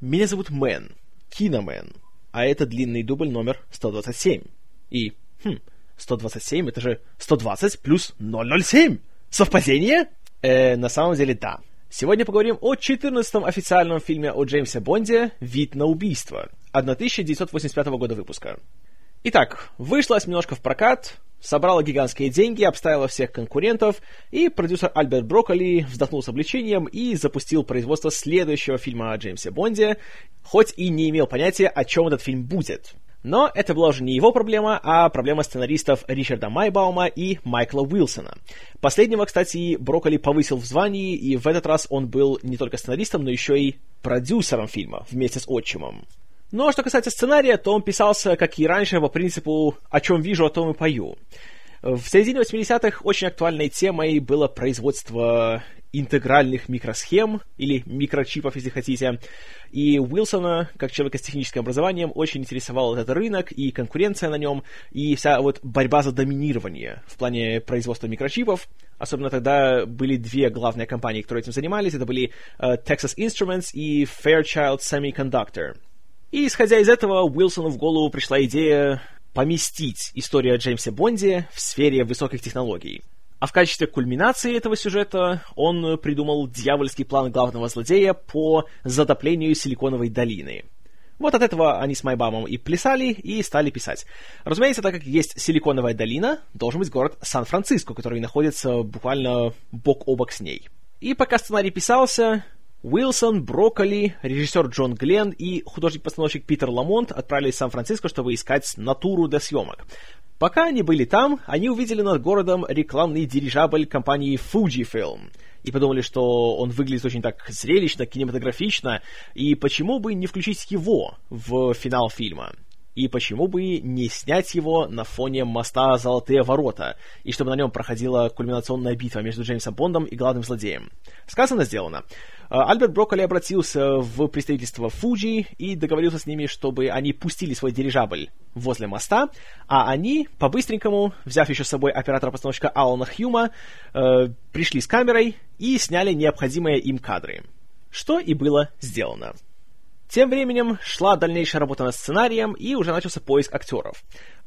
Меня зовут Мэн, Киномен, а это длинный дубль номер 127. И, хм, 127 это же 120 плюс 007. Совпадение? Э, на самом деле, да. Сегодня поговорим о 14-м официальном фильме о Джеймсе Бонде «Вид на убийство» 1985 года выпуска. Итак, вышла немножко в прокат, собрала гигантские деньги, обставила всех конкурентов, и продюсер Альберт Брокколи вздохнул с облегчением и запустил производство следующего фильма о Джеймсе Бонде, хоть и не имел понятия, о чем этот фильм будет. Но это была уже не его проблема, а проблема сценаристов Ричарда Майбаума и Майкла Уилсона. Последнего, кстати, Брокколи повысил в звании, и в этот раз он был не только сценаристом, но еще и продюсером фильма вместе с отчимом. Ну а что касается сценария, то он писался, как и раньше, по принципу «о чем вижу, о том и пою». В середине 80-х очень актуальной темой было производство интегральных микросхем, или микрочипов, если хотите. И Уилсона, как человека с техническим образованием, очень интересовал этот рынок и конкуренция на нем, и вся вот борьба за доминирование в плане производства микрочипов. Особенно тогда были две главные компании, которые этим занимались. Это были uh, Texas Instruments и Fairchild Semiconductor. И, исходя из этого, Уилсону в голову пришла идея поместить историю о Джеймсе Бонде в сфере высоких технологий. А в качестве кульминации этого сюжета он придумал дьявольский план главного злодея по затоплению Силиконовой долины. Вот от этого они с Майбамом и плясали, и стали писать. Разумеется, так как есть Силиконовая долина, должен быть город Сан-Франциско, который находится буквально бок о бок с ней. И пока сценарий писался, Уилсон, Брокколи, режиссер Джон Гленн и художник-постановщик Питер Ламонт отправились в Сан-Франциско, чтобы искать натуру для съемок. Пока они были там, они увидели над городом рекламный дирижабль компании Fujifilm и подумали, что он выглядит очень так зрелищно, кинематографично, и почему бы не включить его в финал фильма? И почему бы не снять его на фоне моста «Золотые ворота», и чтобы на нем проходила кульминационная битва между Джеймсом Бондом и главным злодеем? Сказано, сделано. А, Альберт Брокколи обратился в представительство Fuji и договорился с ними, чтобы они пустили свой дирижабль возле моста, а они, по-быстренькому, взяв еще с собой оператора-постановщика Алана Хьюма, э, пришли с камерой и сняли необходимые им кадры. Что и было сделано. Тем временем шла дальнейшая работа над сценарием, и уже начался поиск актеров.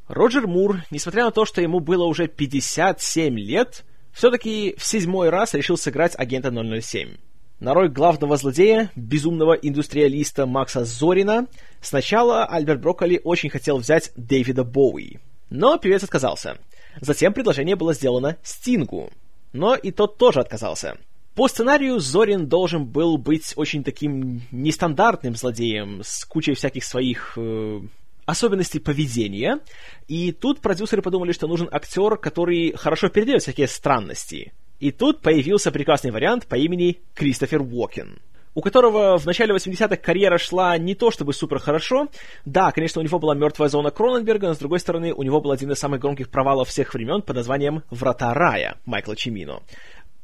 Роджер Мур, несмотря на то, что ему было уже 57 лет, все-таки в седьмой раз решил сыграть агента 007. На роль главного злодея, безумного индустриалиста Макса Зорина, сначала Альберт Брокколи очень хотел взять Дэвида Боуи. Но певец отказался. Затем предложение было сделано Стингу. Но и тот тоже отказался. По сценарию Зорин должен был быть очень таким нестандартным злодеем, с кучей всяких своих э, особенностей поведения. И тут продюсеры подумали, что нужен актер, который хорошо передает всякие странности. И тут появился прекрасный вариант по имени Кристофер Уокен у которого в начале 80-х карьера шла не то чтобы супер хорошо. Да, конечно, у него была мертвая зона Кроненберга, но с другой стороны, у него был один из самых громких провалов всех времен под названием «Врата рая» Майкла Чимино.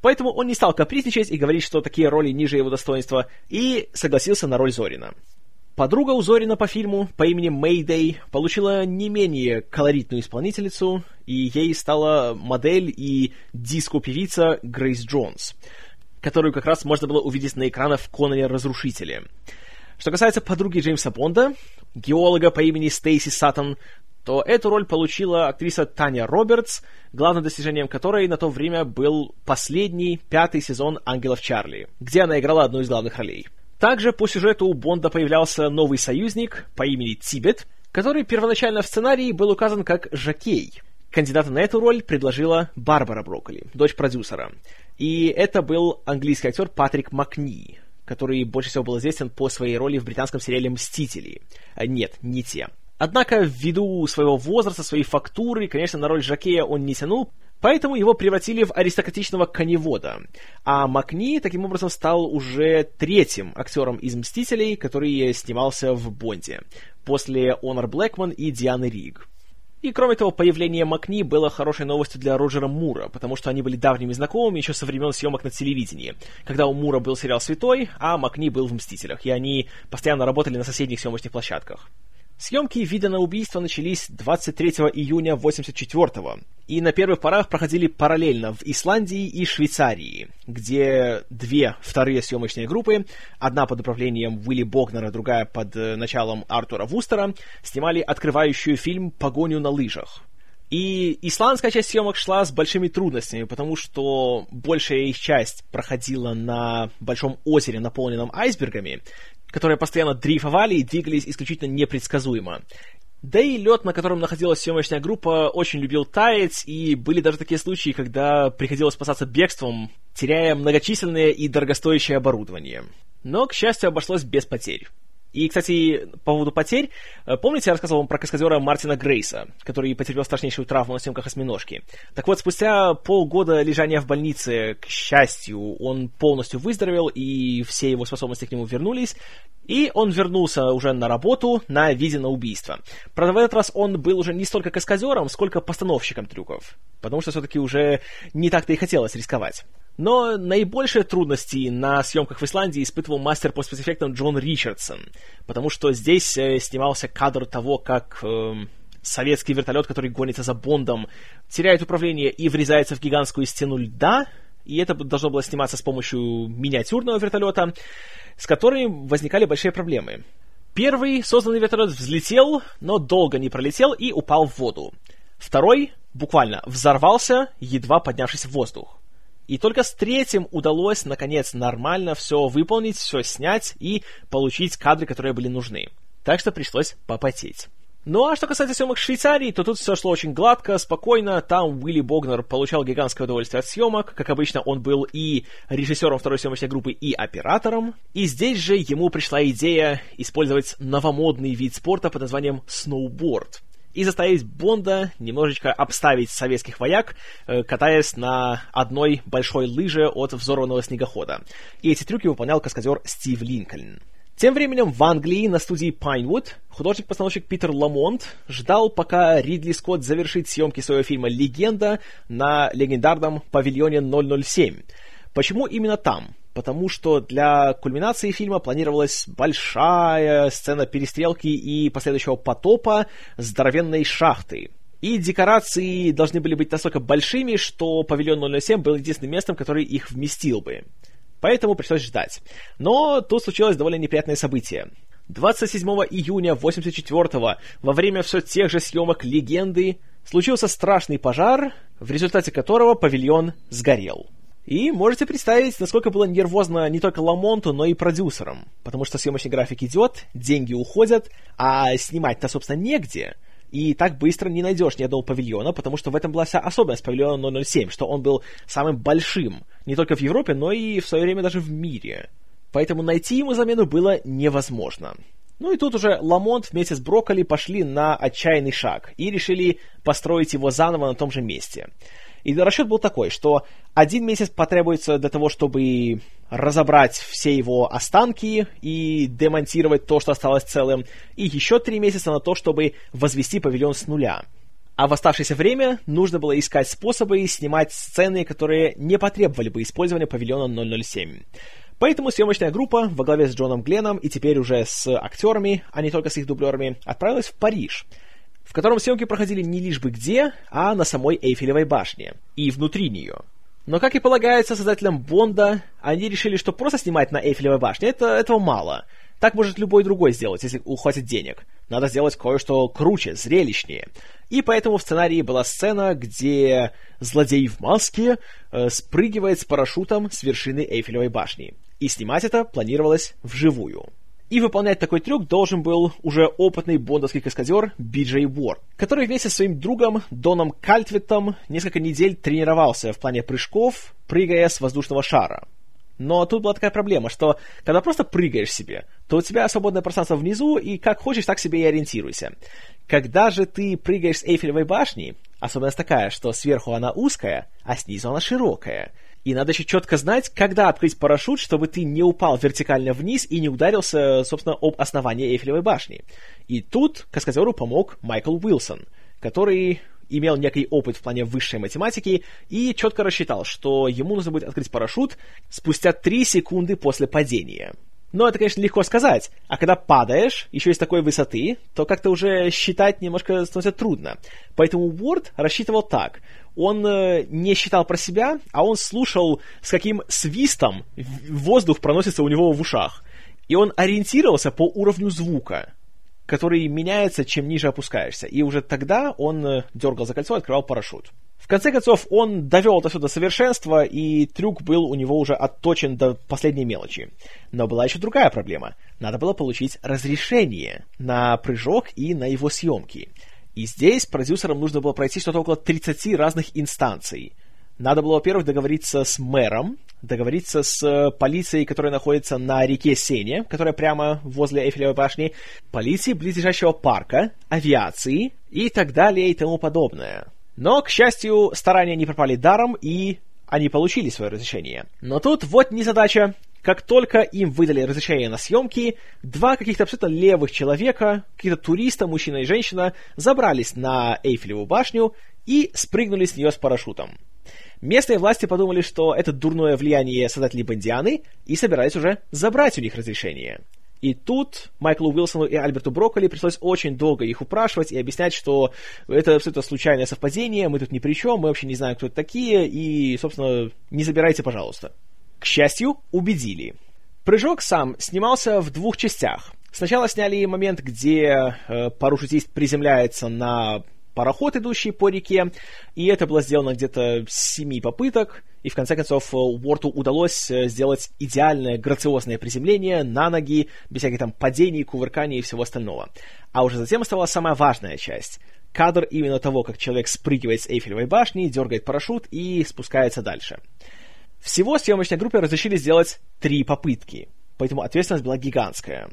Поэтому он не стал капризничать и говорить, что такие роли ниже его достоинства, и согласился на роль Зорина. Подруга у Зорина по фильму по имени Мэйдэй получила не менее колоритную исполнительницу, и ей стала модель и диско-певица Грейс Джонс, которую как раз можно было увидеть на экранах в Конане Разрушителе. Что касается подруги Джеймса Бонда, геолога по имени Стейси Саттон, то эту роль получила актриса Таня Робертс, главным достижением которой на то время был последний, пятый сезон «Ангелов Чарли», где она играла одну из главных ролей – также по сюжету у Бонда появлялся новый союзник по имени Тибет, который первоначально в сценарии был указан как Жакей. Кандидата на эту роль предложила Барбара Брокколи, дочь продюсера. И это был английский актер Патрик Макни, который больше всего был известен по своей роли в британском сериале «Мстители». А, нет, не те. Однако, ввиду своего возраста, своей фактуры, конечно, на роль Жакея он не тянул, Поэтому его превратили в аристократичного коневода. А Макни таким образом стал уже третьим актером из «Мстителей», который снимался в «Бонде», после Онор Блэкман и Дианы Риг. И кроме того, появление Макни было хорошей новостью для Роджера Мура, потому что они были давними знакомыми еще со времен съемок на телевидении, когда у Мура был сериал «Святой», а Макни был в «Мстителях», и они постоянно работали на соседних съемочных площадках. Съемки вида на убийство начались 23 июня 84 и на первых порах проходили параллельно в Исландии и Швейцарии, где две вторые съемочные группы, одна под управлением Уилли Богнера, другая под э, началом Артура Вустера, снимали открывающую фильм «Погоню на лыжах». И исландская часть съемок шла с большими трудностями, потому что большая их часть проходила на большом озере, наполненном айсбергами, которые постоянно дрейфовали и двигались исключительно непредсказуемо. Да и лед, на котором находилась съемочная группа, очень любил таять, и были даже такие случаи, когда приходилось спасаться бегством, теряя многочисленное и дорогостоящее оборудование. Но, к счастью, обошлось без потерь. И, кстати, по поводу потерь, э, помните, я рассказывал вам про каскадера Мартина Грейса, который потерпел страшнейшую травму на съемках «Осьминожки»? Так вот, спустя полгода лежания в больнице, к счастью, он полностью выздоровел, и все его способности к нему вернулись, и он вернулся уже на работу на виде на убийство. Правда, в этот раз он был уже не столько каскадером, сколько постановщиком трюков, потому что все-таки уже не так-то и хотелось рисковать. Но наибольшие трудности на съемках в Исландии испытывал мастер по спецэффектам Джон Ричардсон, потому что здесь э, снимался кадр того, как э, советский вертолет, который гонится за Бондом, теряет управление и врезается в гигантскую стену льда, и это должно было сниматься с помощью миниатюрного вертолета, с которой возникали большие проблемы. Первый созданный вертолет взлетел, но долго не пролетел и упал в воду. Второй буквально взорвался, едва поднявшись в воздух. И только с третьим удалось, наконец, нормально все выполнить, все снять и получить кадры, которые были нужны. Так что пришлось попотеть. Ну а что касается съемок в Швейцарии, то тут все шло очень гладко, спокойно. Там Уилли Богнер получал гигантское удовольствие от съемок. Как обычно, он был и режиссером второй съемочной группы, и оператором. И здесь же ему пришла идея использовать новомодный вид спорта под названием сноуборд и заставить Бонда немножечко обставить советских вояк, э, катаясь на одной большой лыже от взорванного снегохода. И эти трюки выполнял каскадер Стив Линкольн. Тем временем в Англии на студии Pinewood художник-постановщик Питер Ламонт ждал, пока Ридли Скотт завершит съемки своего фильма «Легенда» на легендарном павильоне 007. Почему именно там? Потому что для кульминации фильма планировалась большая сцена перестрелки и последующего потопа здоровенной шахты. И декорации должны были быть настолько большими, что павильон 007 был единственным местом, который их вместил бы. Поэтому пришлось ждать. Но тут случилось довольно неприятное событие. 27 июня 84 во время все тех же съемок «Легенды» случился страшный пожар, в результате которого павильон сгорел. И можете представить, насколько было нервозно не только Ламонту, но и продюсерам. Потому что съемочный график идет, деньги уходят, а снимать-то, собственно, негде. И так быстро не найдешь ни одного павильона, потому что в этом была вся особенность павильона 007, что он был самым большим не только в Европе, но и в свое время даже в мире. Поэтому найти ему замену было невозможно. Ну и тут уже Ламонт вместе с Брокколи пошли на отчаянный шаг и решили построить его заново на том же месте. И расчет был такой, что один месяц потребуется для того, чтобы разобрать все его останки и демонтировать то, что осталось целым, и еще три месяца на то, чтобы возвести павильон с нуля. А в оставшееся время нужно было искать способы снимать сцены, которые не потребовали бы использования павильона 007. Поэтому съемочная группа во главе с Джоном Гленном и теперь уже с актерами, а не только с их дублерами, отправилась в Париж – в котором съемки проходили не лишь бы где, а на самой Эйфелевой башне и внутри нее. Но, как и полагается создателям Бонда, они решили, что просто снимать на Эйфелевой башне это, этого мало. Так может любой другой сделать, если ухватит денег. Надо сделать кое-что круче, зрелищнее. И поэтому в сценарии была сцена, где злодей в маске э, спрыгивает с парашютом с вершины Эйфелевой башни. И снимать это планировалось вживую. И выполнять такой трюк должен был уже опытный бондовский каскадер Биджей Уор, который вместе со своим другом Доном Кальтвитом несколько недель тренировался в плане прыжков, прыгая с воздушного шара. Но тут была такая проблема, что когда просто прыгаешь себе, то у тебя свободное пространство внизу, и как хочешь, так себе и ориентируйся. Когда же ты прыгаешь с Эйфелевой башни, особенность такая, что сверху она узкая, а снизу она широкая – и надо еще четко знать, когда открыть парашют, чтобы ты не упал вертикально вниз и не ударился, собственно, об основание Эйфелевой башни. И тут каскадеру помог Майкл Уилсон, который имел некий опыт в плане высшей математики и четко рассчитал, что ему нужно будет открыть парашют спустя 3 секунды после падения. Но это, конечно, легко сказать. А когда падаешь, еще из такой высоты, то как-то уже считать немножко становится трудно. Поэтому Уорд рассчитывал так. Он э, не считал про себя, а он слушал, с каким свистом воздух проносится у него в ушах. И он ориентировался по уровню звука который меняется, чем ниже опускаешься. И уже тогда он э, дергал за кольцо и открывал парашют. В конце концов, он довел это все до совершенства, и трюк был у него уже отточен до последней мелочи. Но была еще другая проблема. Надо было получить разрешение на прыжок и на его съемки. И здесь продюсерам нужно было пройти что-то около 30 разных инстанций. Надо было, во-первых, договориться с мэром, договориться с э, полицией, которая находится на реке Сене, которая прямо возле Эйфелевой башни, полицией близлежащего парка, авиации и так далее и тому подобное. Но, к счастью, старания не пропали даром, и они получили свое разрешение. Но тут вот незадача. Как только им выдали разрешение на съемки, два каких-то абсолютно левых человека, какие-то туриста, мужчина и женщина, забрались на Эйфелеву башню и спрыгнули с нее с парашютом. Местные власти подумали, что это дурное влияние создателей Бондианы, и собирались уже забрать у них разрешение. И тут Майклу Уилсону и Альберту Брокколи пришлось очень долго их упрашивать и объяснять, что это это случайное совпадение, мы тут ни при чем, мы вообще не знаем, кто это такие, и, собственно, не забирайте, пожалуйста. К счастью, убедили. Прыжок сам снимался в двух частях. Сначала сняли момент, где э, парашютист приземляется на пароход, идущий по реке, и это было сделано где-то с семи попыток, и в конце концов Уорту удалось э, сделать идеальное грациозное приземление на ноги, без всяких там падений, кувырканий и всего остального. А уже затем оставалась самая важная часть. Кадр именно того, как человек спрыгивает с Эйфелевой башни, дергает парашют и спускается дальше. Всего съемочной группе разрешили сделать три попытки, поэтому ответственность была гигантская.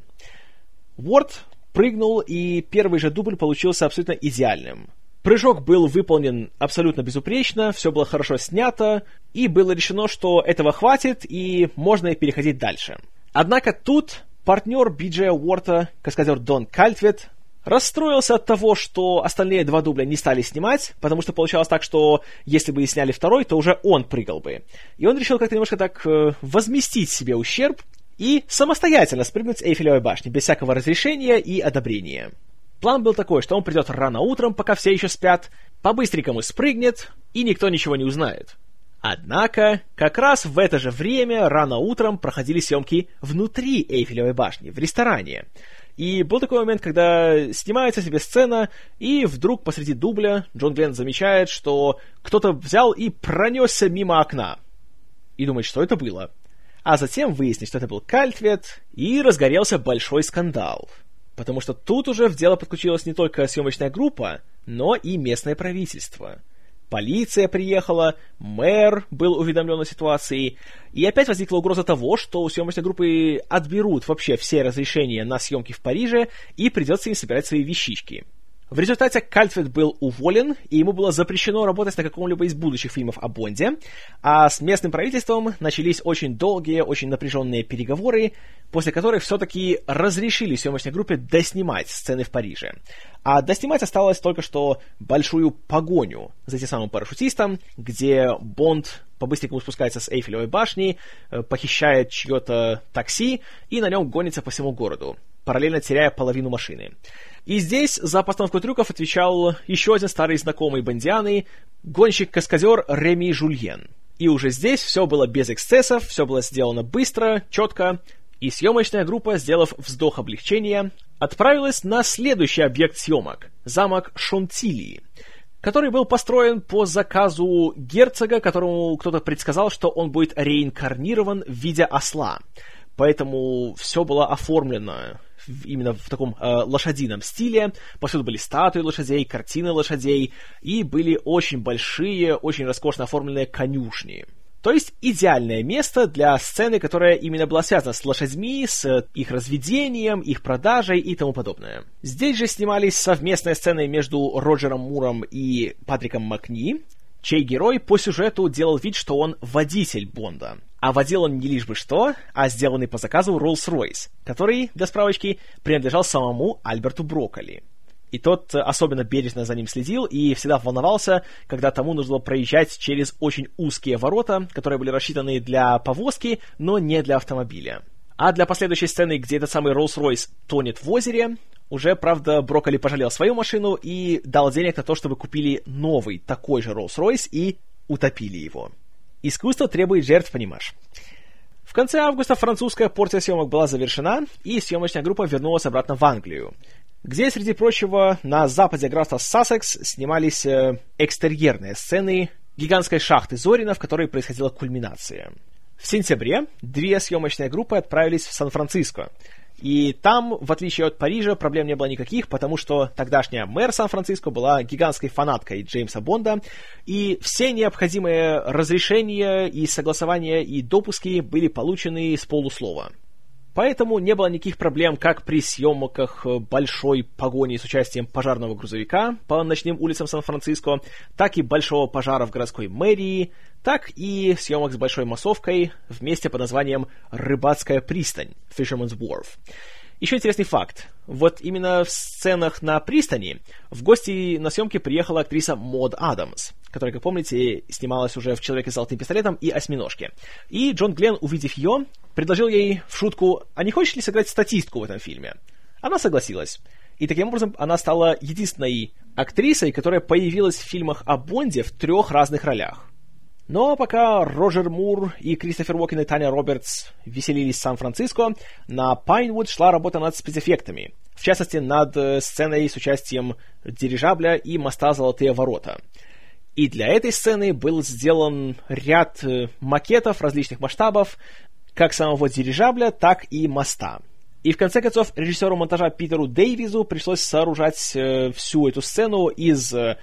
Уорд прыгнул, и первый же дубль получился абсолютно идеальным. Прыжок был выполнен абсолютно безупречно, все было хорошо снято, и было решено, что этого хватит, и можно переходить дальше. Однако тут партнер Биджея Уорта, каскадер Дон Кальтвет, расстроился от того, что остальные два дубля не стали снимать, потому что получалось так, что если бы и сняли второй, то уже он прыгал бы. И он решил как-то немножко так э, возместить себе ущерб и самостоятельно спрыгнуть с Эйфелевой башни, без всякого разрешения и одобрения. План был такой, что он придет рано утром, пока все еще спят, по-быстренькому спрыгнет, и никто ничего не узнает. Однако, как раз в это же время, рано утром, проходили съемки внутри Эйфелевой башни, в ресторане. И был такой момент, когда снимается себе сцена, и вдруг посреди дубля Джон Гленн замечает, что кто-то взял и пронесся мимо окна. И думает, что это было а затем выяснить, что это был Кальтвет, и разгорелся большой скандал. Потому что тут уже в дело подключилась не только съемочная группа, но и местное правительство. Полиция приехала, мэр был уведомлен о ситуации, и опять возникла угроза того, что у съемочной группы отберут вообще все разрешения на съемки в Париже, и придется им собирать свои вещички. В результате Кальтвет был уволен, и ему было запрещено работать на каком-либо из будущих фильмов о Бонде, а с местным правительством начались очень долгие, очень напряженные переговоры, после которых все-таки разрешили съемочной группе доснимать сцены в Париже. А доснимать осталось только что большую погоню за тем самым парашютистом, где Бонд по-быстренькому спускается с Эйфелевой башни, э, похищает чье-то такси и на нем гонится по всему городу, параллельно теряя половину машины. И здесь за постановку трюков отвечал еще один старый знакомый Бондианы, гонщик-каскадер Реми Жульен. И уже здесь все было без эксцессов, все было сделано быстро, четко, и съемочная группа, сделав вздох облегчения, отправилась на следующий объект съемок – замок Шонтилии, который был построен по заказу герцога, которому кто-то предсказал, что он будет реинкарнирован в виде осла. Поэтому все было оформлено именно в таком э, лошадином стиле. Повсюду были статуи лошадей, картины лошадей, и были очень большие, очень роскошно оформленные конюшни. То есть идеальное место для сцены, которая именно была связана с лошадьми, с их разведением, их продажей и тому подобное. Здесь же снимались совместные сцены между Роджером Муром и Патриком Макни, чей герой по сюжету делал вид, что он водитель Бонда. А водил он не лишь бы что, а сделанный по заказу Rolls-Royce, который, для справочки, принадлежал самому Альберту Брокколи. И тот особенно бережно за ним следил и всегда волновался, когда тому нужно было проезжать через очень узкие ворота, которые были рассчитаны для повозки, но не для автомобиля. А для последующей сцены, где этот самый Роллс-Ройс тонет в озере, уже, правда, Брокколи пожалел свою машину и дал денег на то, чтобы купили новый такой же Роллс-Ройс и утопили его. Искусство требует жертв, понимаешь. В конце августа французская порция съемок была завершена, и съемочная группа вернулась обратно в Англию, где, среди прочего, на западе графства Сассекс снимались э, экстерьерные сцены гигантской шахты Зорина, в которой происходила кульминация. В сентябре две съемочные группы отправились в Сан-Франциско, и там, в отличие от Парижа, проблем не было никаких, потому что тогдашняя мэр Сан-Франциско была гигантской фанаткой Джеймса Бонда, и все необходимые разрешения и согласования и допуски были получены с полуслова. Поэтому не было никаких проблем как при съемках большой погони с участием пожарного грузовика по ночным улицам Сан-Франциско, так и большого пожара в городской мэрии, так и съемок с большой массовкой в месте под названием «Рыбацкая пристань» Fisherman's Wharf. Еще интересный факт. Вот именно в сценах на пристани в гости на съемки приехала актриса Мод Адамс, которая, как помните, снималась уже в «Человеке с золотым пистолетом» и «Осьминожке». И Джон Гленн, увидев ее, предложил ей в шутку, а не хочешь ли сыграть статистку в этом фильме? Она согласилась. И таким образом она стала единственной актрисой, которая появилась в фильмах о Бонде в трех разных ролях. Но пока Роджер Мур и Кристофер Уокен и Таня Робертс веселились в Сан-Франциско, на Пайнвуд шла работа над спецэффектами. В частности, над э, сценой с участием дирижабля и моста «Золотые ворота». И для этой сцены был сделан ряд э, макетов различных масштабов, как самого дирижабля, так и моста. И в конце концов режиссеру монтажа Питеру Дэйвизу пришлось сооружать э, всю эту сцену из э,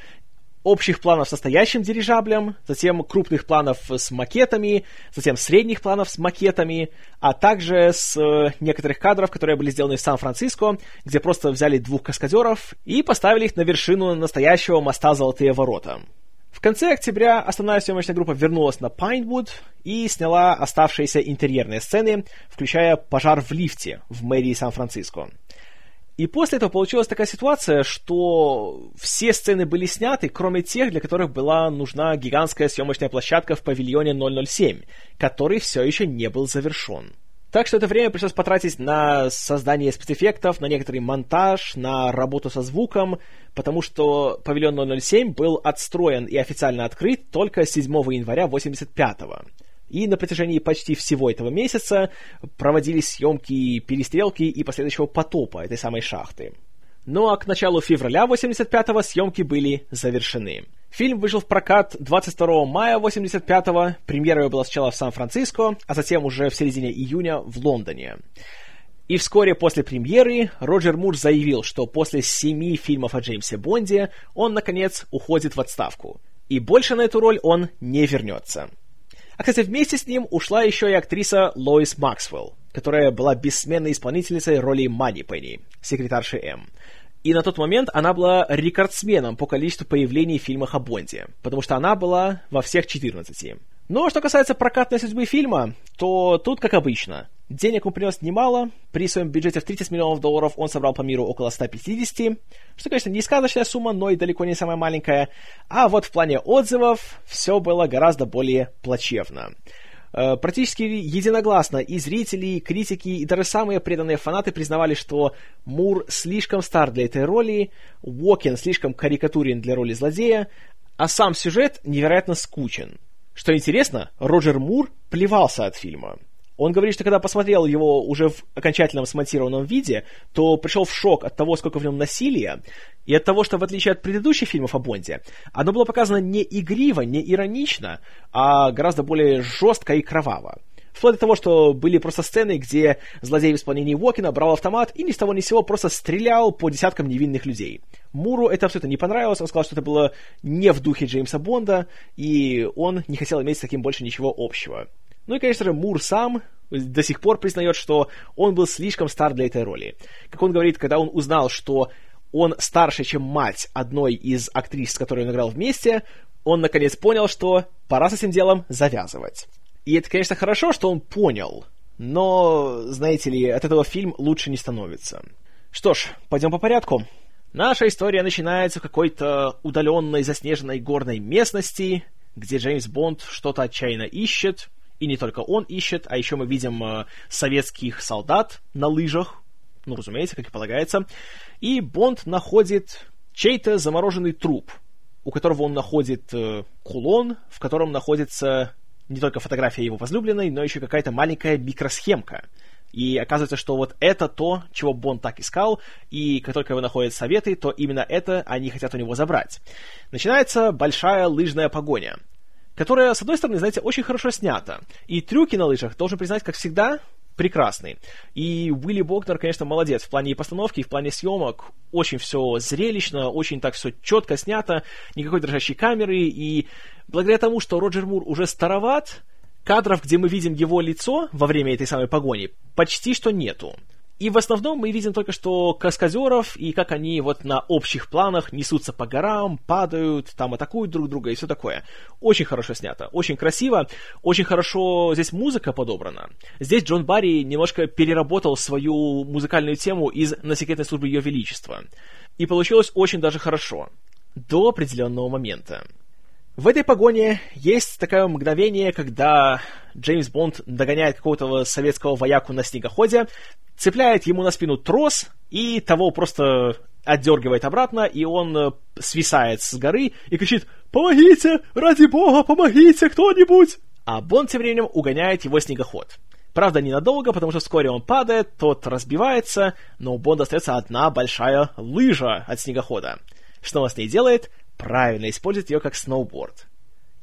общих планов с настоящим дирижаблем, затем крупных планов с макетами, затем средних планов с макетами, а также с э, некоторых кадров, которые были сделаны в Сан-Франциско, где просто взяли двух каскадеров и поставили их на вершину настоящего моста «Золотые ворота». В конце октября основная съемочная группа вернулась на Пайнвуд и сняла оставшиеся интерьерные сцены, включая пожар в лифте в мэрии Сан-Франциско. И после этого получилась такая ситуация, что все сцены были сняты, кроме тех, для которых была нужна гигантская съемочная площадка в павильоне 007, который все еще не был завершен. Так что это время пришлось потратить на создание спецэффектов, на некоторый монтаж, на работу со звуком, потому что павильон 007 был отстроен и официально открыт только 7 января 85 -го. И на протяжении почти всего этого месяца проводились съемки перестрелки и последующего потопа этой самой шахты. Ну а к началу февраля 85-го съемки были завершены. Фильм вышел в прокат 22 мая 85-го, премьера была сначала в Сан-Франциско, а затем уже в середине июня в Лондоне. И вскоре после премьеры Роджер Мур заявил, что после семи фильмов о Джеймсе Бонде он, наконец, уходит в отставку. И больше на эту роль он не вернется. А, кстати, вместе с ним ушла еще и актриса Лоис Максвелл, которая была бессменной исполнительницей роли Мани Пенни, секретарши М. И на тот момент она была рекордсменом по количеству появлений в фильмах о Бонде, потому что она была во всех 14. Но что касается прокатной судьбы фильма, то тут как обычно. Денег он принес немало, при своем бюджете в 30 миллионов долларов он собрал по миру около 150, что, конечно, не сказочная сумма, но и далеко не самая маленькая. А вот в плане отзывов все было гораздо более плачевно. Э, практически единогласно и зрители, и критики, и даже самые преданные фанаты признавали, что Мур слишком стар для этой роли, Уокен слишком карикатурен для роли злодея, а сам сюжет невероятно скучен. Что интересно, Роджер Мур плевался от фильма. Он говорит, что когда посмотрел его уже в окончательном смонтированном виде, то пришел в шок от того, сколько в нем насилия, и от того, что в отличие от предыдущих фильмов о Бонде, оно было показано не игриво, не иронично, а гораздо более жестко и кроваво. Вплоть до того, что были просто сцены, где злодей в исполнении Уокина брал автомат и ни с того ни с сего просто стрелял по десяткам невинных людей. Муру это абсолютно не понравилось, он сказал, что это было не в духе Джеймса Бонда, и он не хотел иметь с таким больше ничего общего. Ну и, конечно же, Мур сам до сих пор признает, что он был слишком стар для этой роли. Как он говорит, когда он узнал, что он старше, чем мать одной из актрис, с которой он играл вместе, он наконец понял, что пора с этим делом завязывать. И это, конечно, хорошо, что он понял, но, знаете ли, от этого фильм лучше не становится. Что ж, пойдем по порядку. Наша история начинается в какой-то удаленной заснеженной горной местности, где Джеймс Бонд что-то отчаянно ищет, И не только он ищет, а еще мы видим э, советских солдат на лыжах, ну, разумеется, как и полагается. И Бонд находит чей-то замороженный труп, у которого он находит э, кулон, в котором находится не только фотография его возлюбленной, но еще какая-то маленькая микросхемка. И оказывается, что вот это то, чего Бонд так искал, и как только его находят советы, то именно это они хотят у него забрать. Начинается большая лыжная погоня, которая, с одной стороны, знаете, очень хорошо снята. И трюки на лыжах, должен признать, как всегда, прекрасный. И Уилли Богнер, конечно, молодец в плане и постановки, и в плане съемок. Очень все зрелищно, очень так все четко снято, никакой дрожащей камеры. И благодаря тому, что Роджер Мур уже староват, кадров, где мы видим его лицо во время этой самой погони, почти что нету. И в основном мы видим только что каскадеров и как они вот на общих планах несутся по горам, падают, там атакуют друг друга и все такое. Очень хорошо снято, очень красиво, очень хорошо здесь музыка подобрана. Здесь Джон Барри немножко переработал свою музыкальную тему из «На секретной службе Ее Величества». И получилось очень даже хорошо. До определенного момента. В этой погоне есть такое мгновение, когда Джеймс Бонд догоняет какого-то советского вояку на снегоходе, цепляет ему на спину трос и того просто отдергивает обратно, и он э, свисает с горы и кричит «Помогите! Ради бога, помогите кто-нибудь!» А Бонд тем временем угоняет его снегоход. Правда, ненадолго, потому что вскоре он падает, тот разбивается, но у Бонда остается одна большая лыжа от снегохода. Что он с ней делает? Правильно, использует ее как сноуборд.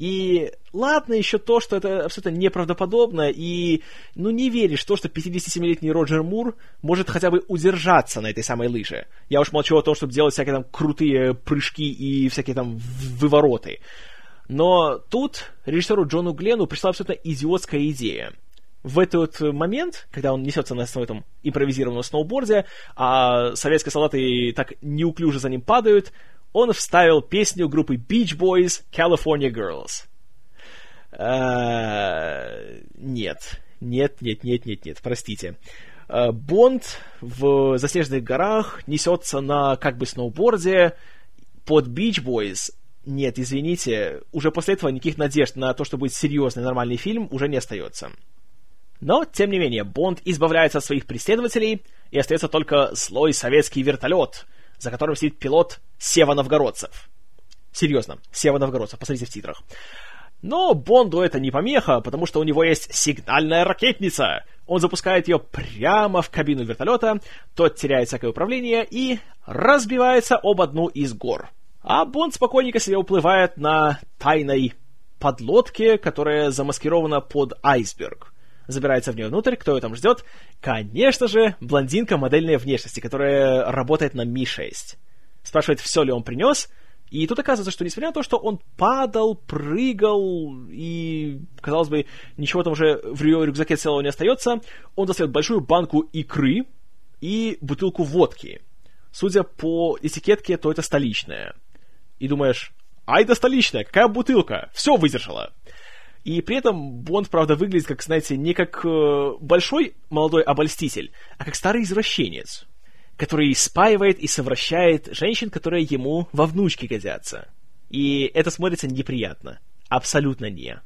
И ладно еще то, что это абсолютно неправдоподобно, и ну не веришь в то, что 57-летний Роджер Мур может хотя бы удержаться на этой самой лыже. Я уж молчу о том, чтобы делать всякие там крутые прыжки и всякие там вывороты. Но тут режиссеру Джону Гленну пришла абсолютно идиотская идея. В этот момент, когда он несется на своем импровизированном сноуборде, а советские солдаты так неуклюже за ним падают, он вставил песню группы Beach Boys California Girls. Uh, нет, нет, нет, нет, нет, нет, простите. Uh, Бонд в заснеженных горах несется на как бы сноуборде под Beach Boys. Нет, извините, уже после этого никаких надежд на то, что будет серьезный нормальный фильм, уже не остается. Но, тем не менее, Бонд избавляется от своих преследователей, и остается только слой советский вертолет — за которым сидит пилот Сева Новгородцев. Серьезно, Сева Новгородцев, посмотрите в титрах. Но Бонду это не помеха, потому что у него есть сигнальная ракетница. Он запускает ее прямо в кабину вертолета, тот теряет всякое управление и разбивается об одну из гор. А Бонд спокойненько себе уплывает на тайной подлодке, которая замаскирована под айсберг забирается в нее внутрь, кто ее там ждет? Конечно же, блондинка модельной внешности, которая работает на Ми-6. Спрашивает, все ли он принес, и тут оказывается, что несмотря на то, что он падал, прыгал, и, казалось бы, ничего там уже в рюкзаке целого не остается, он достает большую банку икры и бутылку водки. Судя по этикетке, то это столичная. И думаешь, ай да столичная, какая бутылка, все выдержала. И при этом Бонд, правда, выглядит, как, знаете, не как э, большой молодой обольститель, а как старый извращенец, который спаивает и совращает женщин, которые ему во внучки годятся. И это смотрится неприятно. Абсолютно не.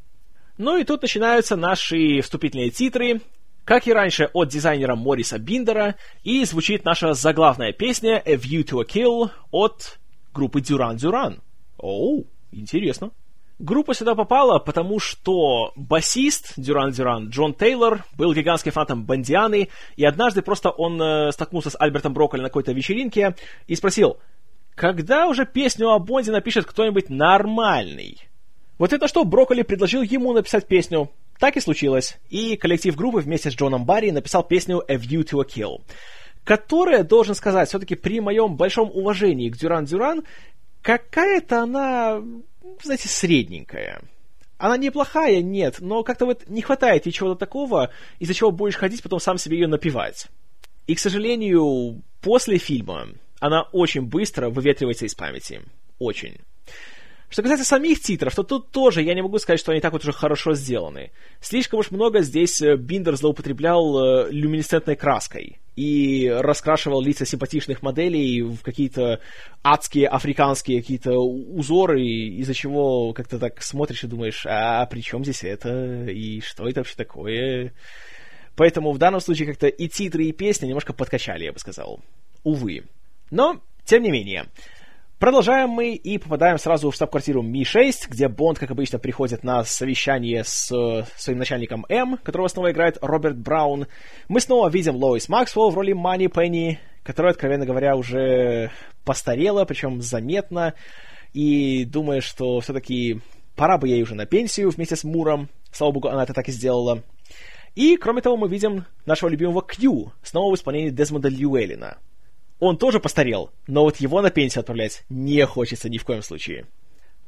Ну и тут начинаются наши вступительные титры, как и раньше от дизайнера Мориса Биндера, и звучит наша заглавная песня «A View to a Kill» от группы Duran Duran. Оу, интересно. Группа сюда попала, потому что басист Дюран Дюран, Джон Тейлор, был гигантским фанатом Бандианы, и однажды просто он э, столкнулся с Альбертом Брокколи на какой-то вечеринке и спросил, когда уже песню о Бонде напишет кто-нибудь нормальный? Вот это что, Брокколи предложил ему написать песню. Так и случилось. И коллектив группы вместе с Джоном Барри написал песню «A View to a Kill», которая, должен сказать, все-таки при моем большом уважении к Дюран Дюран, какая-то она знаете, средненькая. Она неплохая, нет, но как-то вот не хватает ей чего-то такого, из-за чего будешь ходить потом сам себе ее напевать. И, к сожалению, после фильма она очень быстро выветривается из памяти. Очень. Что касается самих титров, то тут тоже я не могу сказать, что они так вот уже хорошо сделаны. Слишком уж много здесь э, Биндер злоупотреблял э, люминесцентной краской и раскрашивал лица симпатичных моделей в какие-то адские африканские какие-то узоры, из-за чего как-то так смотришь и думаешь, а при чем здесь это, и что это вообще такое? Поэтому в данном случае как-то и титры, и песни немножко подкачали, я бы сказал. Увы. Но, тем не менее, Продолжаем мы и попадаем сразу в штаб-квартиру Ми-6, где Бонд, как обычно, приходит на совещание с э, своим начальником М, которого снова играет Роберт Браун. Мы снова видим Лоис Максвелл в роли Мани Пенни, которая, откровенно говоря, уже постарела, причем заметно, и думаю, что все-таки пора бы ей уже на пенсию вместе с Муром. Слава богу, она это так и сделала. И, кроме того, мы видим нашего любимого Кью, снова в исполнении Дезмонда Льюэлина — он тоже постарел, но вот его на пенсию отправлять не хочется ни в коем случае.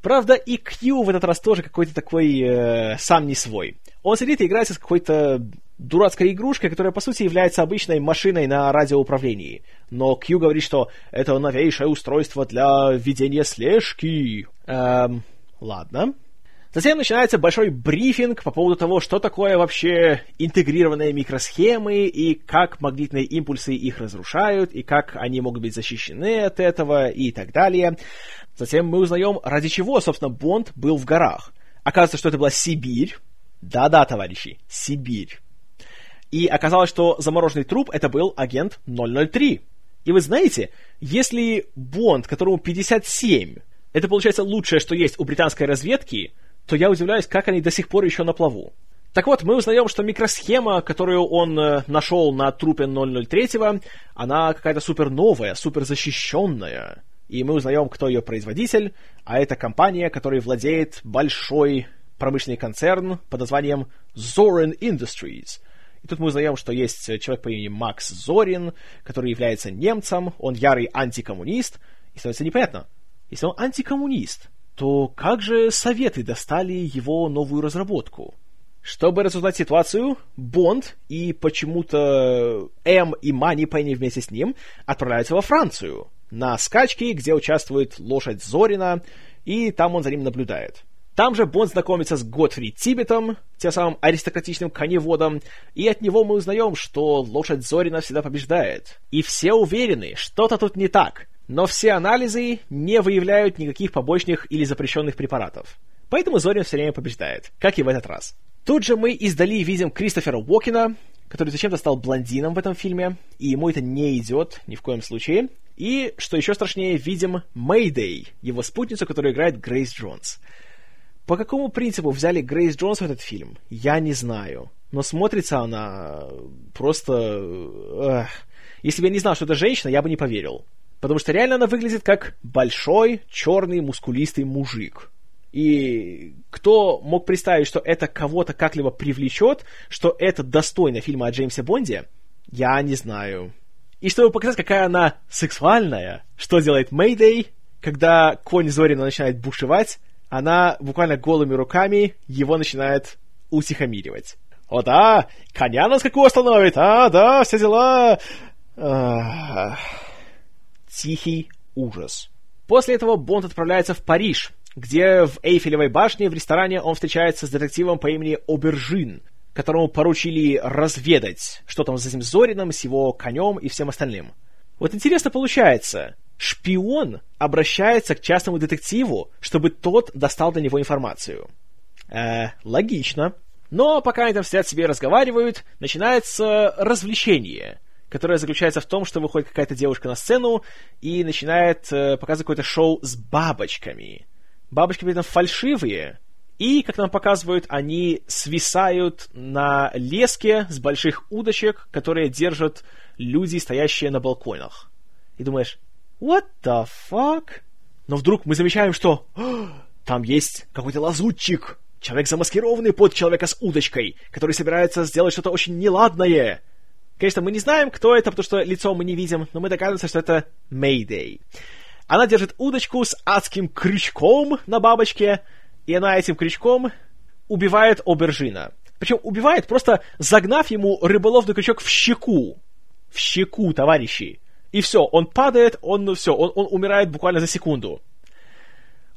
Правда, и Кью в этот раз тоже какой-то такой э, сам не свой. Он сидит и играется с какой-то дурацкой игрушкой, которая, по сути, является обычной машиной на радиоуправлении. Но Кью говорит, что это новейшее устройство для ведения слежки. Эм, ладно. Затем начинается большой брифинг по поводу того, что такое вообще интегрированные микросхемы и как магнитные импульсы их разрушают, и как они могут быть защищены от этого и так далее. Затем мы узнаем, ради чего, собственно, Бонд был в горах. Оказывается, что это была Сибирь. Да-да, товарищи, Сибирь. И оказалось, что замороженный труп это был агент 003. И вы знаете, если Бонд, которому 57, это получается лучшее, что есть у британской разведки, то я удивляюсь, как они до сих пор еще на плаву. Так вот, мы узнаем, что микросхема, которую он э, нашел на трупе 003, она какая-то супер новая, супер защищенная. И мы узнаем, кто ее производитель, а это компания, которой владеет большой промышленный концерн под названием Zorin Industries. И тут мы узнаем, что есть человек по имени Макс Зорин, который является немцем, он ярый антикоммунист, и становится непонятно, если он антикоммунист, то как же Советы достали его новую разработку? Чтобы разузнать ситуацию, Бонд и почему-то М и Мани Пенни вместе с ним отправляются во Францию на скачки, где участвует лошадь Зорина, и там он за ним наблюдает. Там же Бонд знакомится с Готфри Тибетом, тем самым аристократичным коневодом, и от него мы узнаем, что лошадь Зорина всегда побеждает. И все уверены, что-то тут не так но все анализы не выявляют никаких побочных или запрещенных препаратов. Поэтому Зорин все время побеждает, как и в этот раз. Тут же мы издали видим Кристофера Уокена, который зачем-то стал блондином в этом фильме, и ему это не идет ни в коем случае. И, что еще страшнее, видим Мэйдэй, его спутницу, которую играет Грейс Джонс. По какому принципу взяли Грейс Джонс в этот фильм, я не знаю. Но смотрится она просто... Эх. Если бы я не знал, что это женщина, я бы не поверил. Потому что реально она выглядит как большой, черный, мускулистый мужик. И кто мог представить, что это кого-то как-либо привлечет, что это достойно фильма о Джеймсе Бонде, я не знаю. И чтобы показать, какая она сексуальная, что делает Мэйдэй, когда конь Зорина начинает бушевать, она буквально голыми руками его начинает утихомиривать. «О да, коня нас какого остановит, а, да, все дела...» Ах тихий ужас. После этого Бонд отправляется в Париж, где в Эйфелевой башне в ресторане он встречается с детективом по имени Обержин, которому поручили разведать, что там с этим Зорином, с его конем и всем остальным. Вот интересно получается, шпион обращается к частному детективу, чтобы тот достал до него информацию. Э, логично. Но пока они там сидят себе и разговаривают, начинается развлечение которая заключается в том, что выходит какая-то девушка на сцену и начинает э, показывать какое-то шоу с бабочками. Бабочки при этом фальшивые, и, как нам показывают, они свисают на леске с больших удочек, которые держат люди, стоящие на балконах. И думаешь, what the fuck? Но вдруг мы замечаем, что там есть какой-то лазутчик, человек замаскированный под человека с удочкой, который собирается сделать что-то очень неладное. Конечно, мы не знаем, кто это, потому что лицо мы не видим, но мы догадываемся, что это Мэйдэй. Она держит удочку с адским крючком на бабочке, и она этим крючком убивает Обержина. Причем убивает, просто загнав ему рыболовный крючок в щеку. В щеку, товарищи. И все, он падает, он, ну все, он, он умирает буквально за секунду.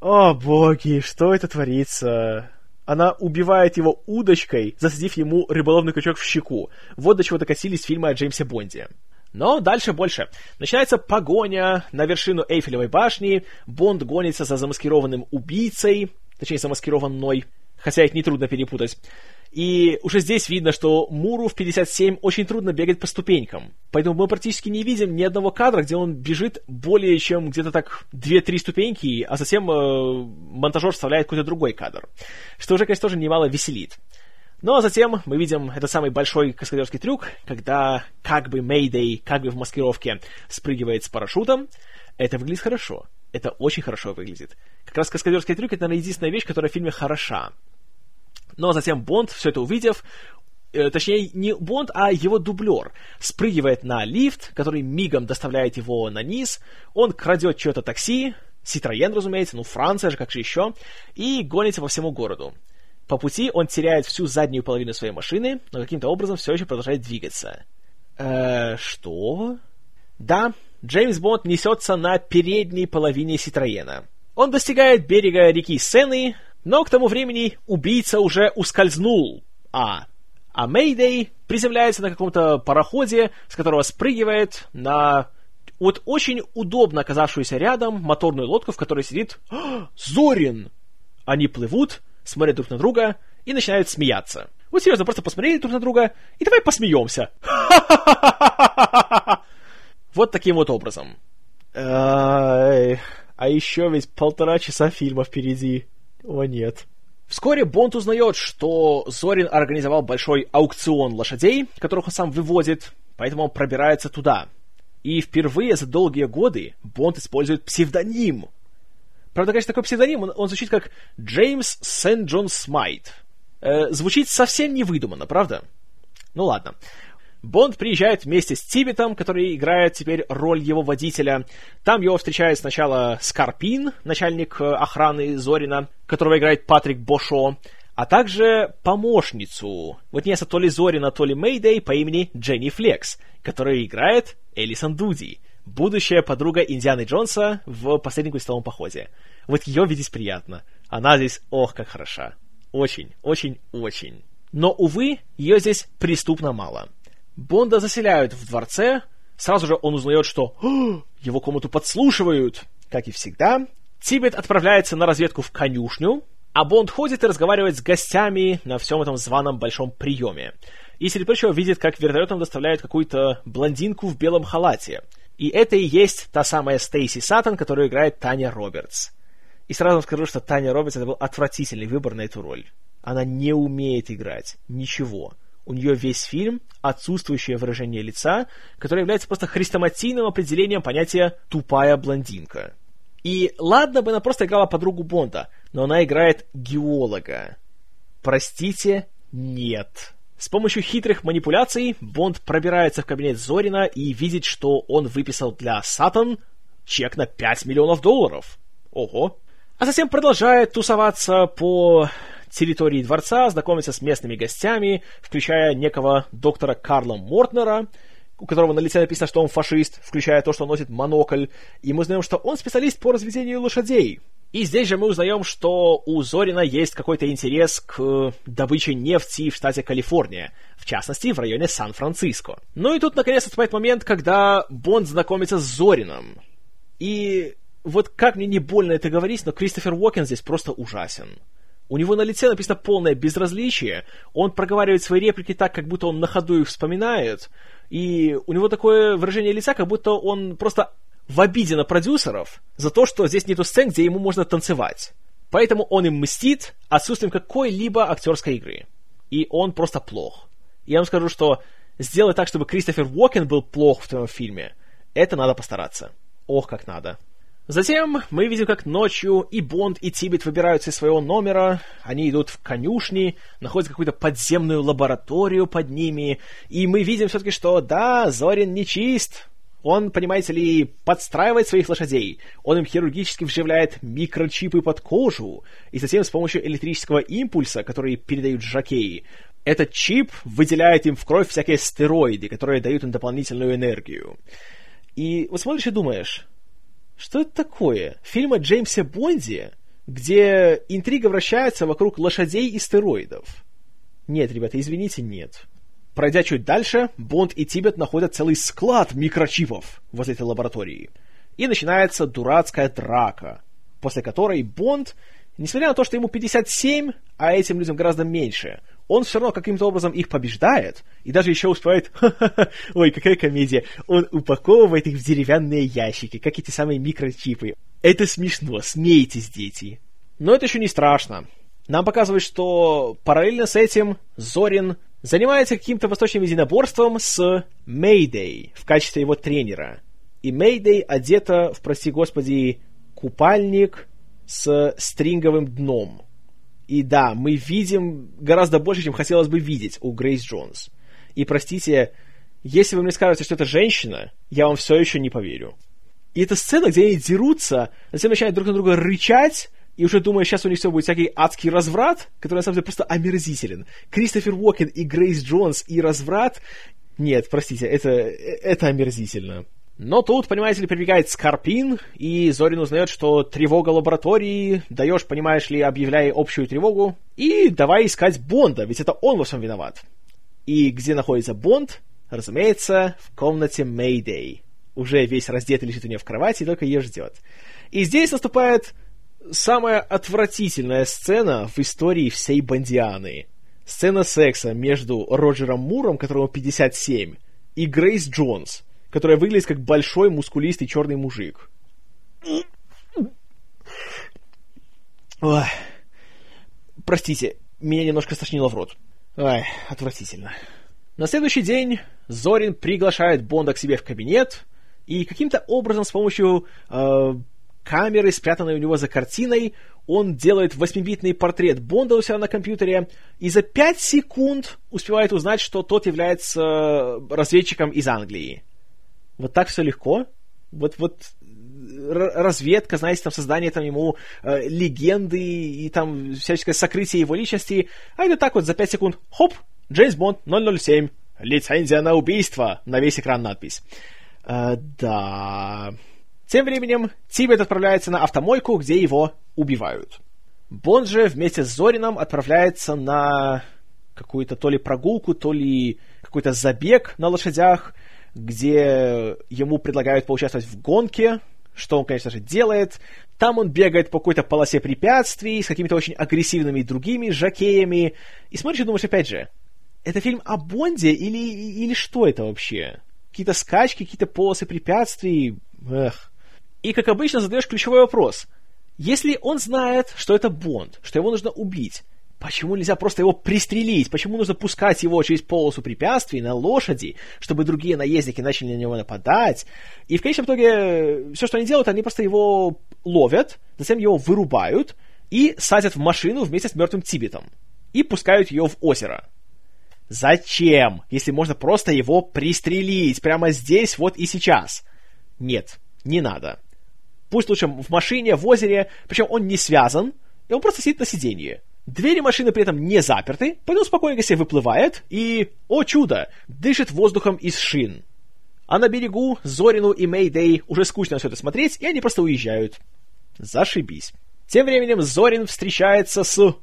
О, боги, что это творится? Она убивает его удочкой, засадив ему рыболовный крючок в щеку. Вот до чего докатились фильмы о Джеймсе Бонде. Но дальше больше. Начинается погоня на вершину Эйфелевой башни, Бонд гонится за замаскированным убийцей, точнее, замаскированной, хотя их нетрудно перепутать. И уже здесь видно, что Муру в 57 очень трудно бегать по ступенькам. Поэтому мы практически не видим ни одного кадра, где он бежит более чем где-то так 2-3 ступеньки, а затем э, монтажер вставляет какой-то другой кадр. Что уже, конечно, тоже немало веселит. Ну а затем мы видим этот самый большой каскадерский трюк, когда как бы Мэйдэй, как бы в маскировке, спрыгивает с парашютом. Это выглядит хорошо. Это очень хорошо выглядит. Как раз каскадерский трюк — это, наверное, единственная вещь, которая в фильме хороша. Но затем Бонд, все это увидев, э, точнее, не Бонд, а его дублер, спрыгивает на лифт, который мигом доставляет его на низ, он крадет что-то такси, Ситроен, разумеется, ну Франция же, как же еще, и гонится по всему городу. По пути он теряет всю заднюю половину своей машины, но каким-то образом все еще продолжает двигаться. Э, что? Да, Джеймс Бонд несется на передней половине Ситроена. Он достигает берега реки Сены, но к тому времени убийца уже ускользнул. А. А Мэйдэй приземляется на каком-то пароходе, с которого спрыгивает на вот очень удобно оказавшуюся рядом моторную лодку, в которой сидит Зорин. Они плывут, смотрят друг на друга и начинают смеяться. Вот серьезно, просто посмотрели друг на друга и давай посмеемся. Вот таким вот образом. А еще ведь полтора часа фильма впереди. О нет. Вскоре Бонд узнает, что Зорин организовал большой аукцион лошадей, которых он сам вывозит, поэтому он пробирается туда. И впервые за долгие годы Бонд использует псевдоним Правда, конечно, такой псевдоним, он, он звучит как Джеймс Сент Джон Смайт. Э, звучит совсем невыдуманно, правда? Ну ладно. Бонд приезжает вместе с Тибетом, который играет теперь роль его водителя. Там его встречает сначала Скорпин, начальник э, охраны Зорина, которого играет Патрик Бошо, а также помощницу, вот не то ли Зорина, то ли Мэйдэй по имени Дженни Флекс, которая играет Элисон Дуди будущая подруга Индианы Джонса в «Последнем крестовом походе». Вот ее видеть приятно. Она здесь, ох, как хороша. Очень, очень, очень. Но, увы, ее здесь преступно мало. Бонда заселяют в дворце, сразу же он узнает, что его комнату подслушивают. Как и всегда, Тибет отправляется на разведку в конюшню, а Бонд ходит и разговаривает с гостями на всем этом званом большом приеме. И, прочего, видит, как вертолетом доставляют какую-то блондинку в белом халате. И это и есть та самая Стейси Саттон, которую играет Таня Робертс. И сразу скажу, что Таня Робертс это был отвратительный выбор на эту роль. Она не умеет играть. Ничего. У нее весь фильм отсутствующее выражение лица, которое является просто хрестоматийным определением понятия «тупая блондинка». И ладно бы она просто играла подругу Бонда, но она играет геолога. Простите, нет. С помощью хитрых манипуляций Бонд пробирается в кабинет Зорина и видит, что он выписал для Сатан чек на 5 миллионов долларов. Ого. А затем продолжает тусоваться по территории дворца, знакомиться с местными гостями, включая некого доктора Карла Мортнера, у которого на лице написано, что он фашист, включая то, что он носит монокль, и мы знаем, что он специалист по разведению лошадей. И здесь же мы узнаем, что у Зорина есть какой-то интерес к добыче нефти в штате Калифорния, в частности, в районе Сан-Франциско. Ну и тут, наконец, наступает момент, когда Бонд знакомится с Зорином. И вот как мне не больно это говорить, но Кристофер Уокен здесь просто ужасен. У него на лице написано полное безразличие, он проговаривает свои реплики так, как будто он на ходу их вспоминает, и у него такое выражение лица, как будто он просто в обиде на продюсеров за то, что здесь нету сцен, где ему можно танцевать. Поэтому он им мстит отсутствием какой-либо актерской игры. И он просто плох. Я вам скажу, что сделать так, чтобы Кристофер Уокен был плох в твоем фильме, это надо постараться. Ох, как надо. Затем мы видим, как ночью и Бонд, и Тибет выбираются из своего номера, они идут в конюшни, находят какую-то подземную лабораторию под ними, и мы видим все-таки, что да, Зорин нечист, он, понимаете ли, подстраивает своих лошадей. Он им хирургически вживляет микрочипы под кожу, и затем с помощью электрического импульса, который передают жакеи, этот чип выделяет им в кровь всякие стероиды, которые дают им дополнительную энергию. И вот смотришь и думаешь, что это такое? Фильм о Джеймсе Бонде? где интрига вращается вокруг лошадей и стероидов. Нет, ребята, извините, нет. Пройдя чуть дальше, Бонд и Тибет находят целый склад микрочипов возле этой лаборатории. И начинается дурацкая драка, после которой Бонд, несмотря на то, что ему 57, а этим людям гораздо меньше, он все равно каким-то образом их побеждает, и даже еще успевает, ой, какая комедия, он упаковывает их в деревянные ящики, как эти самые микрочипы. Это смешно, смейтесь, дети. Но это еще не страшно. Нам показывают, что параллельно с этим Зорин занимается каким-то восточным единоборством с Мейдей в качестве его тренера. И Мейдей одета в, прости господи, купальник с стринговым дном. И да, мы видим гораздо больше, чем хотелось бы видеть у Грейс Джонс. И простите, если вы мне скажете, что это женщина, я вам все еще не поверю. И эта сцена, где они дерутся, затем начинают друг на друга рычать, и уже думаю, сейчас у них все будет всякий адский разврат, который на самом деле просто омерзителен. Кристофер Уокен и Грейс Джонс и разврат... Нет, простите, это, это омерзительно. Но тут, понимаете ли, прибегает Скорпин, и Зорин узнает, что тревога лаборатории, даешь, понимаешь ли, объявляя общую тревогу, и давай искать Бонда, ведь это он во всем виноват. И где находится Бонд? Разумеется, в комнате Мэйдэй. Уже весь раздетый лежит у нее в кровати и только ее ждет. И здесь наступает самая отвратительная сцена в истории всей Бондианы. Сцена секса между Роджером Муром, которому 57, и Грейс Джонс, которая выглядит как большой мускулистый черный мужик. Ой. Простите, меня немножко стошнило в рот. Ай, отвратительно. На следующий день Зорин приглашает Бонда к себе в кабинет, и каким-то образом с помощью э, камеры, спрятанной у него за картиной, он делает восьмибитный портрет Бонда у себя на компьютере и за пять секунд успевает узнать, что тот является разведчиком из Англии. Вот так все легко. Вот, вот разведка, знаете, там создание там ему э, легенды и там всяческое сокрытие его личности. А это так вот за пять секунд. Хоп, Джеймс Бонд 007. Лицензия на убийство. На весь экран надпись. Э, да... Тем временем Тибет отправляется на автомойку, где его убивают. Бонд же вместе с Зорином отправляется на какую-то то ли прогулку, то ли какой-то забег на лошадях, где ему предлагают поучаствовать в гонке, что он, конечно же, делает. Там он бегает по какой-то полосе препятствий с какими-то очень агрессивными другими жакеями. И смотришь и думаешь, опять же, это фильм о Бонде или, или что это вообще? Какие-то скачки, какие-то полосы препятствий? Эх. И, как обычно, задаешь ключевой вопрос. Если он знает, что это Бонд, что его нужно убить, почему нельзя просто его пристрелить? Почему нужно пускать его через полосу препятствий на лошади, чтобы другие наездники начали на него нападать? И в конечном итоге все, что они делают, они просто его ловят, затем его вырубают и садят в машину вместе с мертвым Тибетом. И пускают ее в озеро. Зачем, если можно просто его пристрелить прямо здесь, вот и сейчас? Нет, не надо. Пусть лучше в машине, в озере, причем он не связан, и он просто сидит на сиденье. Двери машины при этом не заперты, поэтому спокойненько себе выплывает и, о чудо, дышит воздухом из шин. А на берегу Зорину и Мэйдэй уже скучно все это смотреть, и они просто уезжают. Зашибись. Тем временем Зорин встречается с о,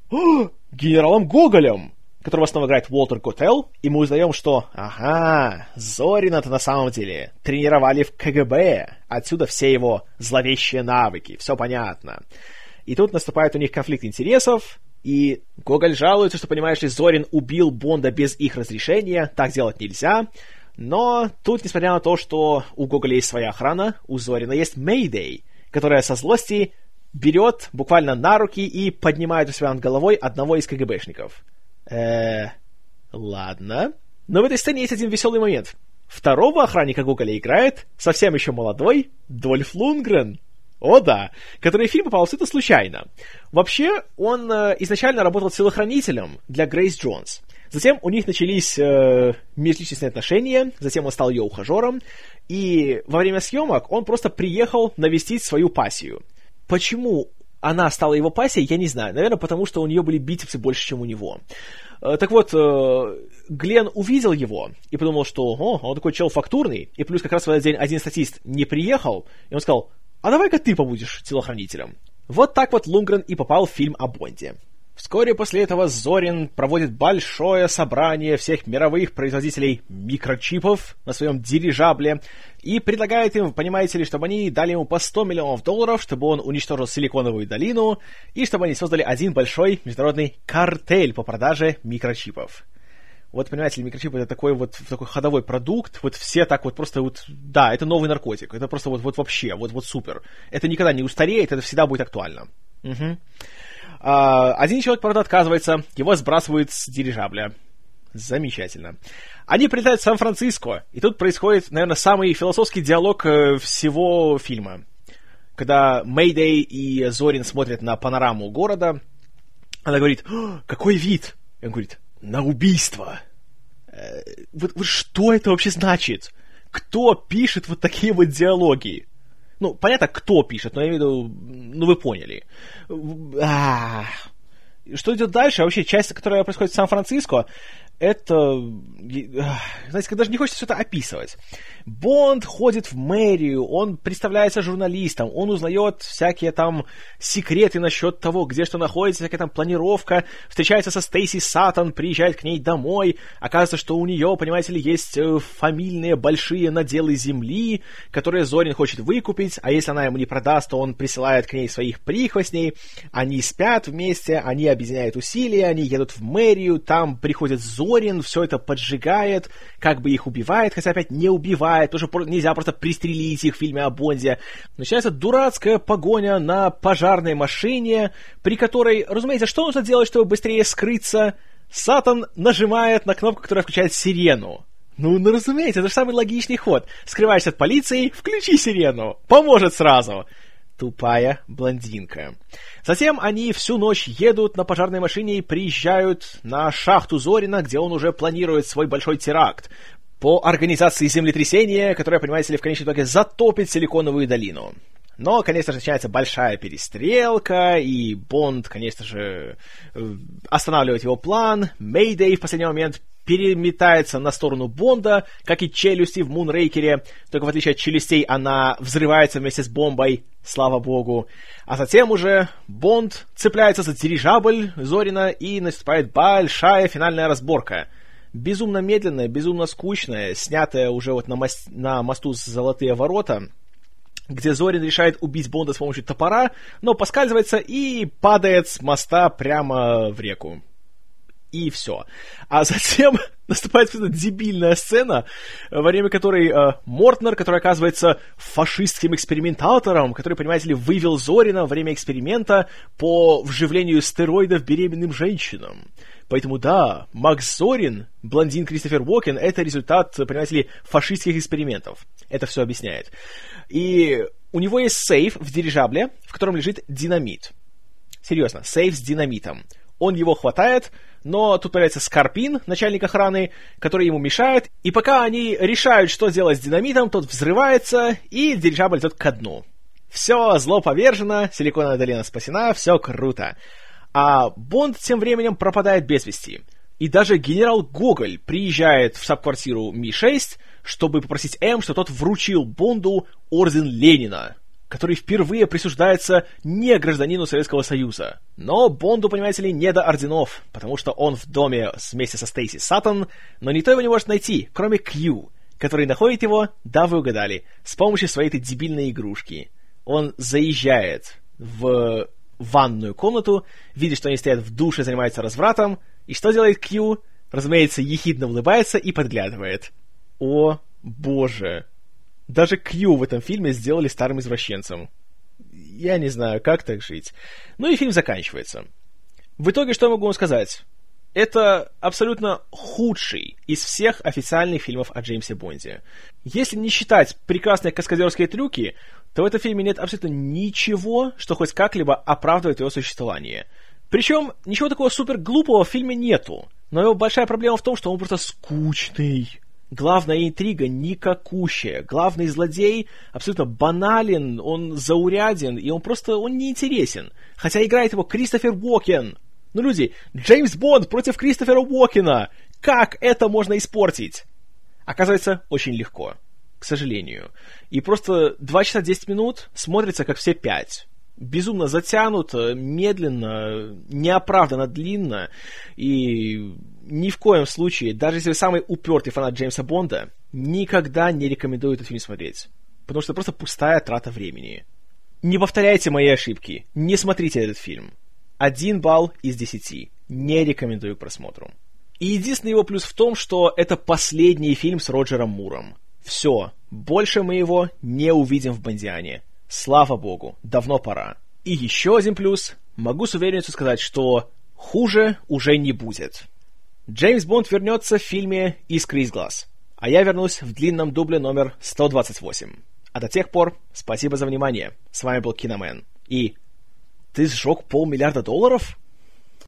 генералом Гоголем, которого снова играет Уолтер Котел, и мы узнаем, что, ага, Зорина-то на самом деле тренировали в КГБ, отсюда все его зловещие навыки, все понятно. И тут наступает у них конфликт интересов, и Гоголь жалуется, что, понимаешь ли, Зорин убил Бонда без их разрешения, так делать нельзя. Но тут, несмотря на то, что у Гоголя есть своя охрана, у Зорина есть Мэйдэй, которая со злости берет буквально на руки и поднимает у себя над головой одного из КГБшников. Э, ладно. Но в этой сцене есть один веселый момент. Второго охранника Гоголя играет совсем еще молодой Дольф Лунгрен. О да, который фильм попал это случайно. Вообще, он э, изначально работал телохранителем для Грейс Джонс. Затем у них начались э, межличностные отношения, затем он стал ее ухажером, и во время съемок он просто приехал навестить свою пассию. Почему она стала его пассией, я не знаю. Наверное, потому что у нее были бицепсы больше, чем у него. Э, так вот, э, Глен увидел его и подумал, что о, он такой чел фактурный, и плюс как раз в этот день один статист не приехал, и он сказал, а давай-ка ты побудешь телохранителем. Вот так вот Лунгрен и попал в фильм о Бонде. Вскоре после этого Зорин проводит большое собрание всех мировых производителей микрочипов на своем дирижабле и предлагает им, понимаете ли, чтобы они дали ему по 100 миллионов долларов, чтобы он уничтожил Силиконовую долину и чтобы они создали один большой международный картель по продаже микрочипов. Вот, понимаете ли, микрочип это такой вот такой ходовой продукт, вот все так вот просто вот, да, это новый наркотик, это просто вот, вот вообще, вот, вот супер. Это никогда не устареет, это всегда будет актуально. Угу. А, один человек, правда, отказывается, его сбрасывают с дирижабля. Замечательно. Они прилетают в Сан-Франциско, и тут происходит, наверное, самый философский диалог э, всего фильма. Когда Мэйдэй и Зорин смотрят на панораму города, она говорит, какой вид? И он говорит, на убийство. Э, вот, вот что это вообще значит? Кто пишет вот такие вот диалоги? Ну, понятно, кто пишет, но я имею в виду, ну, вы поняли. А, что идет дальше? Вообще, часть, которая происходит в Сан-Франциско, это... Знаете, даже не хочется все это описывать. Бонд ходит в мэрию, он представляется журналистом, он узнает всякие там секреты насчет того, где что находится, всякая там планировка, встречается со Стейси Саттон, приезжает к ней домой, оказывается, что у нее, понимаете ли, есть э, фамильные большие наделы земли, которые Зорин хочет выкупить, а если она ему не продаст, то он присылает к ней своих прихвостней, они спят вместе, они объединяют усилия, они едут в мэрию, там приходит Зорин, Зорин все это поджигает, как бы их убивает, хотя опять не убивает, что нельзя просто пристрелить их в фильме о Бонде. Начинается дурацкая погоня на пожарной машине, при которой, разумеется, что нужно делать, чтобы быстрее скрыться? Сатан нажимает на кнопку, которая включает сирену. Ну, ну, разумеется, это же самый логичный ход. Скрываешься от полиции, включи сирену. Поможет сразу тупая блондинка. Затем они всю ночь едут на пожарной машине и приезжают на шахту Зорина, где он уже планирует свой большой теракт по организации землетрясения, которое, понимаете ли, в конечном итоге затопит Силиконовую долину. Но, конечно же, начинается большая перестрелка, и Бонд, конечно же, э, останавливает его план. Мейдей в последний момент переметается на сторону Бонда, как и челюсти в Мунрейкере, только в отличие от челюстей она взрывается вместе с бомбой, слава богу. А затем уже Бонд цепляется за дирижабль Зорина и наступает большая финальная разборка. Безумно медленная, безумно скучная, снятая уже вот на, мост, на мосту Золотые ворота, где Зорин решает убить Бонда с помощью топора, но поскальзывается и падает с моста прямо в реку и все. А затем наступает эта дебильная сцена, во время которой э, Мортнер, который оказывается фашистским экспериментатором, который, понимаете ли, вывел Зорина во время эксперимента по вживлению стероидов беременным женщинам. Поэтому да, Макс Зорин, блондин Кристофер Уокен, это результат, понимаете ли, фашистских экспериментов. Это все объясняет. И у него есть сейф в дирижабле, в котором лежит динамит. Серьезно, сейф с динамитом. Он его хватает, но тут появляется Скорпин, начальник охраны, который ему мешает, и пока они решают, что делать с динамитом, тот взрывается, и дирижабль идет ко дну. Все, зло повержено, Силиконовая долина спасена, все круто. А Бонд тем временем пропадает без вести. И даже генерал Гоголь приезжает в штаб-квартиру Ми-6, чтобы попросить М, что тот вручил Бонду орден Ленина который впервые присуждается не гражданину Советского Союза. Но Бонду, понимаете ли, не до орденов, потому что он в доме вместе со Стейси Саттон, но никто его не может найти, кроме Кью, который находит его, да, вы угадали, с помощью своей этой дебильной игрушки. Он заезжает в ванную комнату, видит, что они стоят в душе, занимаются развратом, и что делает Кью? Разумеется, ехидно улыбается и подглядывает. О, боже, даже Кью в этом фильме сделали старым извращенцем. Я не знаю, как так жить. Ну и фильм заканчивается. В итоге, что могу вам сказать? Это абсолютно худший из всех официальных фильмов о Джеймсе Бонде. Если не считать прекрасные каскадерские трюки, то в этом фильме нет абсолютно ничего, что хоть как-либо оправдывает его существование. Причем ничего такого супер глупого в фильме нету. Но его большая проблема в том, что он просто скучный. Главная интрига никакущая. Главный злодей абсолютно банален, он зауряден, и он просто, он неинтересен. Хотя играет его Кристофер Уокен. Ну, люди, Джеймс Бонд против Кристофера Уокена. Как это можно испортить? Оказывается, очень легко. К сожалению. И просто 2 часа 10 минут смотрится, как все 5. безумно затянуто, медленно, неоправданно длинно, и ни в коем случае, даже если вы самый упертый фанат Джеймса Бонда, никогда не рекомендую этот фильм смотреть. Потому что это просто пустая трата времени. Не повторяйте мои ошибки, не смотрите этот фильм. Один балл из десяти. Не рекомендую к просмотру. И единственный его плюс в том, что это последний фильм с Роджером Муром. Все, больше мы его не увидим в Бондиане. Слава богу, давно пора. И еще один плюс. Могу с уверенностью сказать, что хуже уже не будет. Джеймс Бонд вернется в фильме «Искры из глаз», а я вернусь в длинном дубле номер 128. А до тех пор, спасибо за внимание. С вами был Киномен. И ты сжег полмиллиарда долларов?